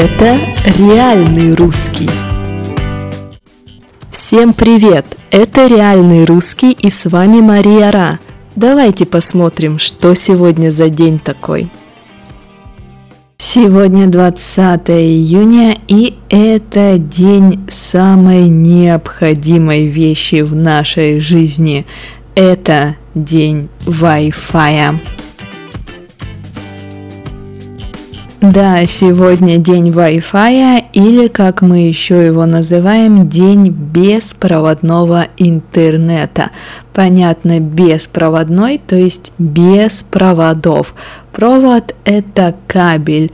Это реальный русский. Всем привет! Это реальный русский и с вами Мария Ра. Давайте посмотрим, что сегодня за день такой. Сегодня 20 июня, и это день самой необходимой вещи в нашей жизни. Это день Wi-Fi. Да, сегодня день Wi-Fi или, как мы еще его называем, день беспроводного интернета. Понятно, беспроводной, то есть без проводов. Провод – это кабель,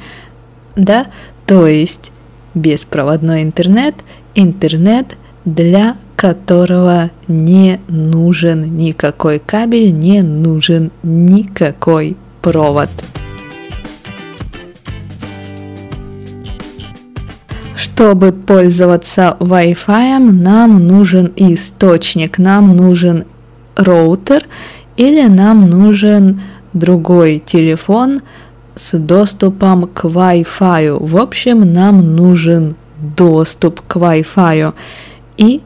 да, то есть беспроводной интернет, интернет для которого не нужен никакой кабель, не нужен никакой провод. Чтобы пользоваться Wi-Fi, нам нужен источник, нам нужен роутер или нам нужен другой телефон с доступом к Wi-Fi. В общем, нам нужен доступ к Wi-Fi. И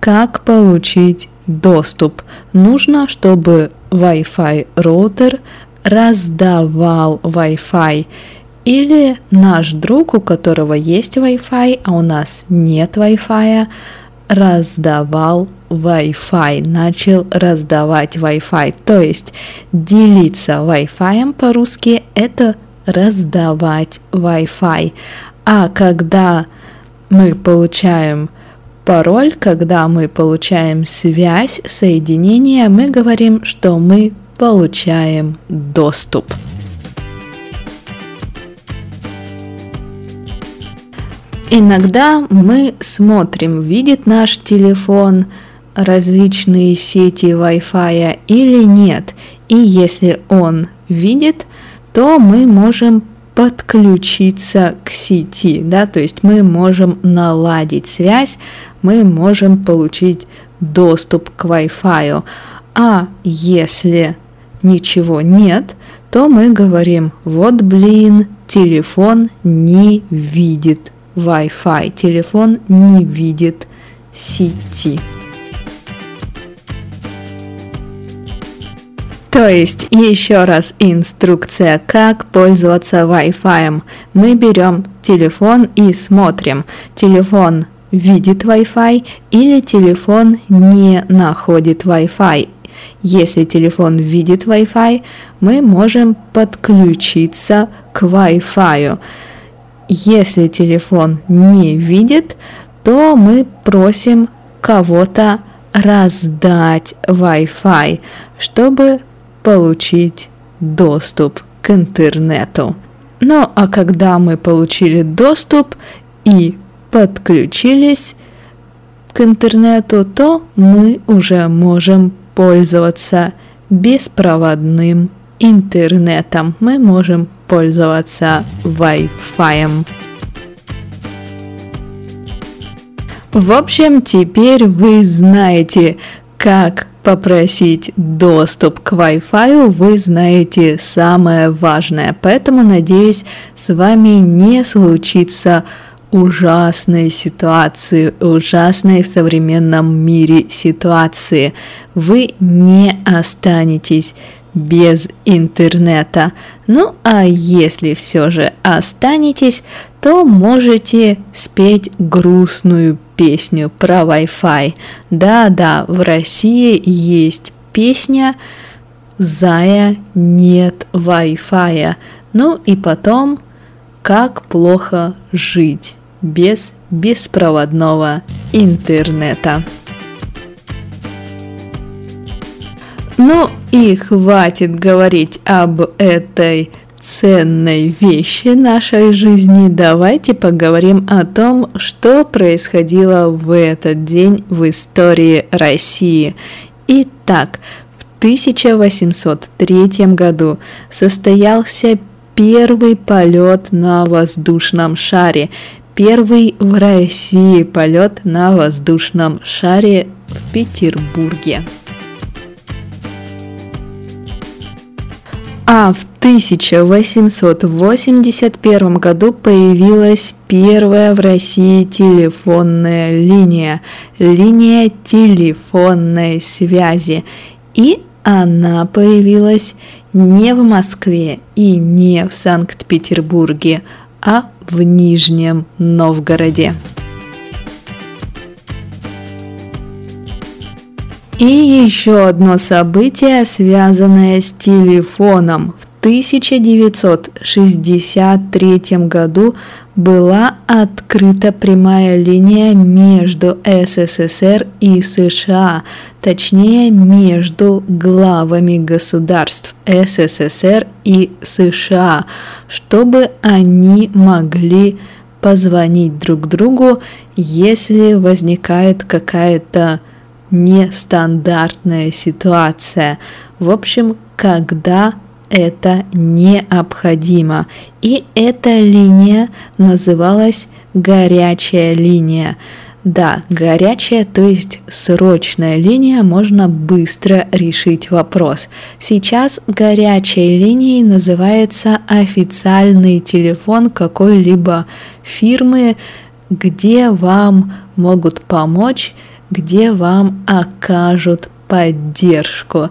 как получить доступ? Нужно, чтобы Wi-Fi роутер раздавал Wi-Fi. Или наш друг, у которого есть Wi-Fi, а у нас нет Wi-Fi, раздавал Wi-Fi, начал раздавать Wi-Fi. То есть делиться Wi-Fi по-русски это раздавать Wi-Fi. А когда мы получаем пароль, когда мы получаем связь, соединение, мы говорим, что мы получаем доступ. Иногда мы смотрим, видит наш телефон различные сети Wi-Fi или нет. И если он видит, то мы можем подключиться к сети, да, то есть мы можем наладить связь, мы можем получить доступ к Wi-Fi. А если ничего нет, то мы говорим, вот блин, телефон не видит Wi-Fi. Телефон не видит сети. То есть, еще раз инструкция, как пользоваться Wi-Fi. Мы берем телефон и смотрим. Телефон видит Wi-Fi или телефон не находит Wi-Fi. Если телефон видит Wi-Fi, мы можем подключиться к Wi-Fi. Если телефон не видит, то мы просим кого-то раздать Wi-Fi, чтобы получить доступ к интернету. Ну а когда мы получили доступ и подключились к интернету, то мы уже можем пользоваться беспроводным интернетом. Мы можем пользоваться Wi-Fi. В общем, теперь вы знаете, как попросить доступ к Wi-Fi, вы знаете самое важное. Поэтому, надеюсь, с вами не случится ужасной ситуации, ужасной в современном мире ситуации. Вы не останетесь без интернета. Ну а если все же останетесь, то можете спеть грустную песню про Wi-Fi. Да-да, в России есть песня «Зая нет Wi-Fi». Ну и потом «Как плохо жить без беспроводного интернета». Ну и хватит говорить об этой ценной вещи нашей жизни, давайте поговорим о том, что происходило в этот день в истории России. Итак, в 1803 году состоялся первый полет на воздушном шаре, первый в России полет на воздушном шаре в Петербурге. А в 1881 году появилась первая в России телефонная линия, линия телефонной связи. И она появилась не в Москве и не в Санкт-Петербурге, а в Нижнем Новгороде. И еще одно событие, связанное с телефоном. В 1963 году была открыта прямая линия между СССР и США, точнее между главами государств СССР и США, чтобы они могли позвонить друг другу, если возникает какая-то нестандартная ситуация. В общем, когда это необходимо. И эта линия называлась горячая линия. Да, горячая, то есть срочная линия, можно быстро решить вопрос. Сейчас горячей линией называется официальный телефон какой-либо фирмы, где вам могут помочь, где вам окажут поддержку.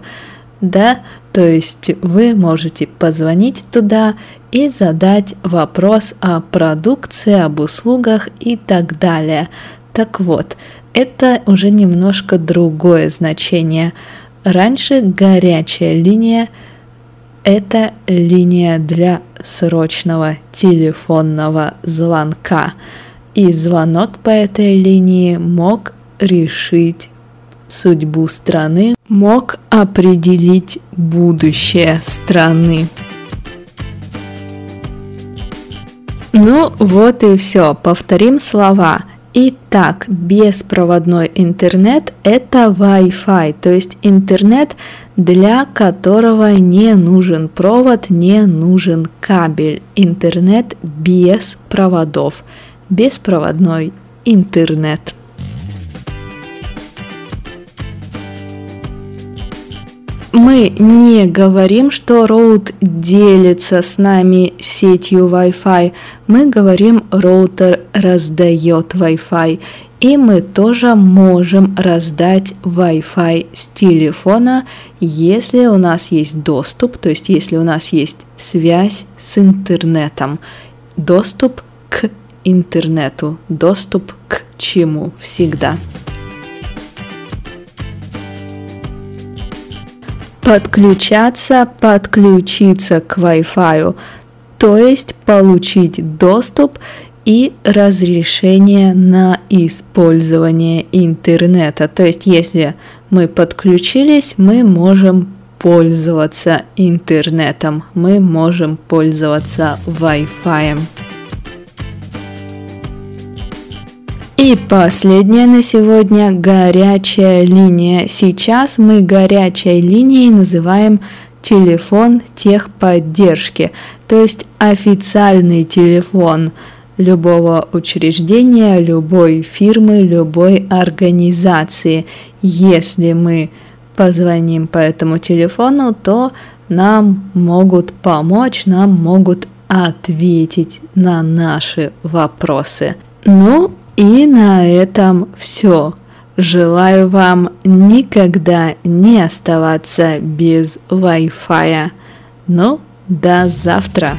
Да, то есть вы можете позвонить туда и задать вопрос о продукции, об услугах и так далее. Так вот, это уже немножко другое значение. Раньше горячая линия – это линия для срочного телефонного звонка. И звонок по этой линии мог решить судьбу страны, мог определить будущее страны. Ну вот и все, повторим слова. Итак, беспроводной интернет – это Wi-Fi, то есть интернет, для которого не нужен провод, не нужен кабель. Интернет без проводов. Беспроводной интернет. Мы не говорим, что роут делится с нами сетью Wi-Fi. Мы говорим, роутер раздает Wi-Fi. И мы тоже можем раздать Wi-Fi с телефона, если у нас есть доступ, то есть если у нас есть связь с интернетом. Доступ к интернету, доступ к чему всегда. Подключаться, подключиться к Wi-Fi, то есть получить доступ и разрешение на использование интернета. То есть если мы подключились, мы можем пользоваться интернетом, мы можем пользоваться Wi-Fi. И последняя на сегодня горячая линия. Сейчас мы горячей линией называем телефон техподдержки, то есть официальный телефон любого учреждения, любой фирмы, любой организации. Если мы позвоним по этому телефону, то нам могут помочь, нам могут ответить на наши вопросы. Ну, и на этом все. Желаю вам никогда не оставаться без Wi-Fi. Ну, до завтра!